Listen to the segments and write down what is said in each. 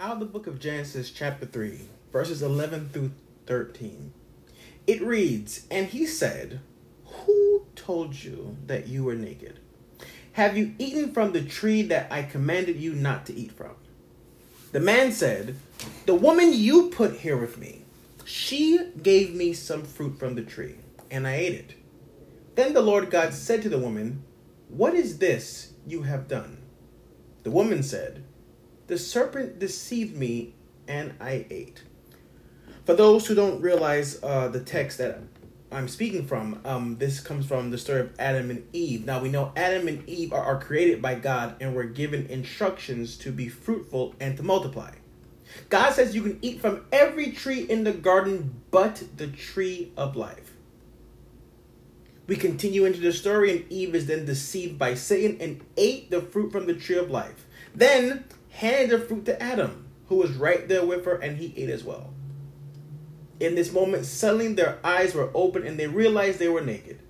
out of the book of Genesis, chapter 3, verses 11 through 13. It reads, And he said, Who told you that you were naked? Have you eaten from the tree that I commanded you not to eat from? The man said, The woman you put here with me, she gave me some fruit from the tree, and I ate it. Then the Lord God said to the woman, What is this you have done? The woman said, The serpent deceived me, and I ate. For those who don't realize uh, the text that I'm speaking from, um, this comes from the story of Adam and Eve. Now we know Adam and Eve are, are created by God and were given instructions to be fruitful and to multiply. God says you can eat from every tree in the garden but the tree of life. We continue into the story, and Eve is then deceived by Satan and ate the fruit from the tree of life. Then handed the fruit to Adam, who was right there with her, and he ate as well. In this moment, suddenly their eyes were open and they realized they were naked.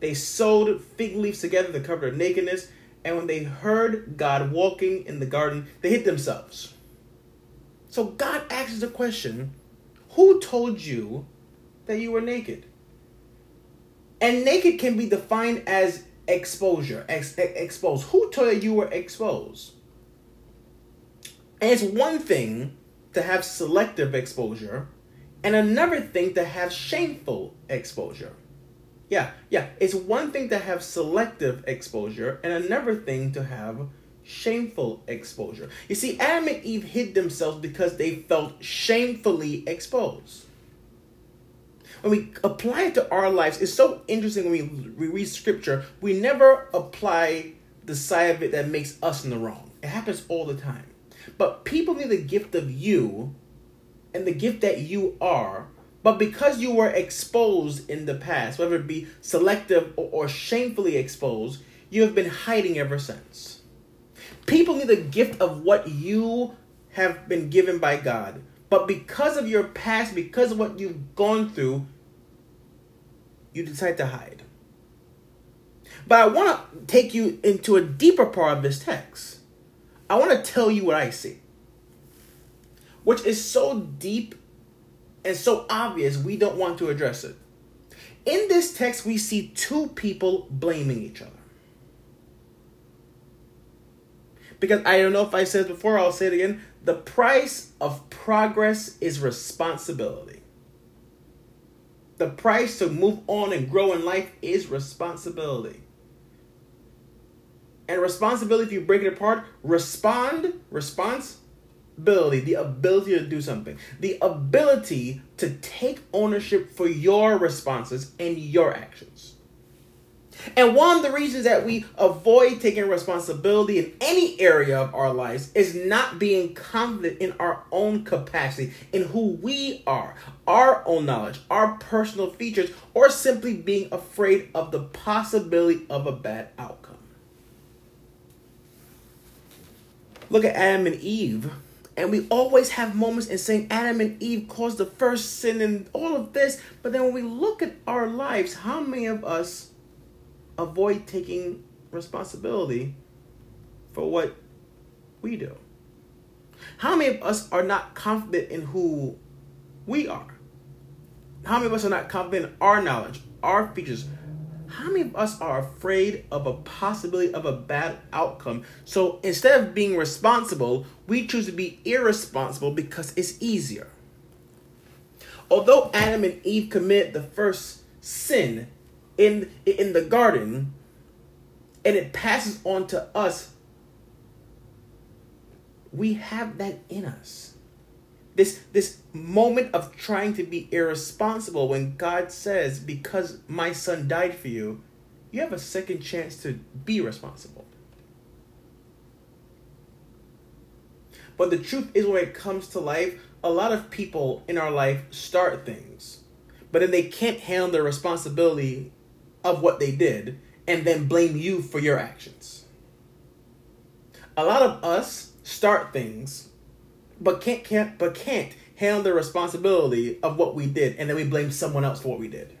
They sewed fig leaves together to cover their nakedness, and when they heard God walking in the garden, they hid themselves. So God asks the question Who told you that you were naked? And naked can be defined as exposure, ex- exposed. Who told you you were exposed? And it's one thing to have selective exposure, and another thing to have shameful exposure. Yeah, yeah, it's one thing to have selective exposure, and another thing to have shameful exposure. You see, Adam and Eve hid themselves because they felt shamefully exposed. When we apply it to our lives, it's so interesting when we, read scripture, we never apply the side of it that makes us in the wrong. It happens all the time. But people need the gift of you and the gift that you are. But because you were exposed in the past, whether it be selective or, or shamefully exposed, you have been hiding ever since. People need the gift of what you have been given by God. But because of your past, because of what you've gone through, you decide to hide. But I want to take you into a deeper part of this text. I want to tell you what I see, which is so deep and so obvious we don't want to address it. In this text, we see two people blaming each other. Because I don't know if I said it before, I'll say it again. The price of progress is responsibility. The price to move on and grow in life is responsibility. And responsibility, if you break it apart, respond, responsibility, the ability to do something, the ability to take ownership for your responses and your actions. And one of the reasons that we avoid taking responsibility in any area of our lives is not being confident in our own capacity, in who we are, our own knowledge, our personal features, or simply being afraid of the possibility of a bad outcome. Look at Adam and Eve. And we always have moments in saying Adam and Eve caused the first sin and all of this. But then when we look at our lives, how many of us avoid taking responsibility for what we do? How many of us are not confident in who we are? How many of us are not confident in our knowledge, our features? How many of us are afraid of a possibility of a bad outcome? So instead of being responsible, we choose to be irresponsible because it's easier. Although Adam and Eve committed the first sin, in in the garden and it passes on to us we have that in us this this moment of trying to be irresponsible when god says because my son died for you you have a second chance to be responsible but the truth is when it comes to life a lot of people in our life start things but then they can't handle the responsibility of what they did and then blame you for your actions. A lot of us start things but can't, can't but can't handle the responsibility of what we did and then we blame someone else for what we did.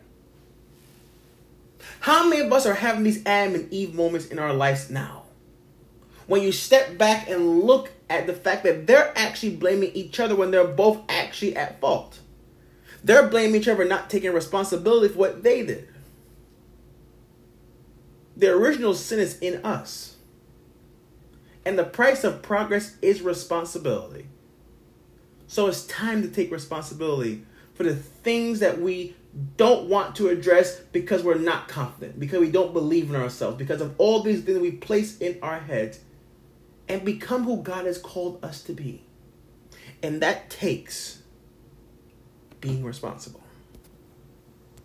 How many of us are having these Adam and Eve moments in our lives now? When you step back and look at the fact that they're actually blaming each other when they're both actually at fault. They're blaming each other not taking responsibility for what they did. The original sin is in us. And the price of progress is responsibility. So it's time to take responsibility for the things that we don't want to address because we're not confident, because we don't believe in ourselves, because of all these things we place in our heads and become who God has called us to be. And that takes being responsible.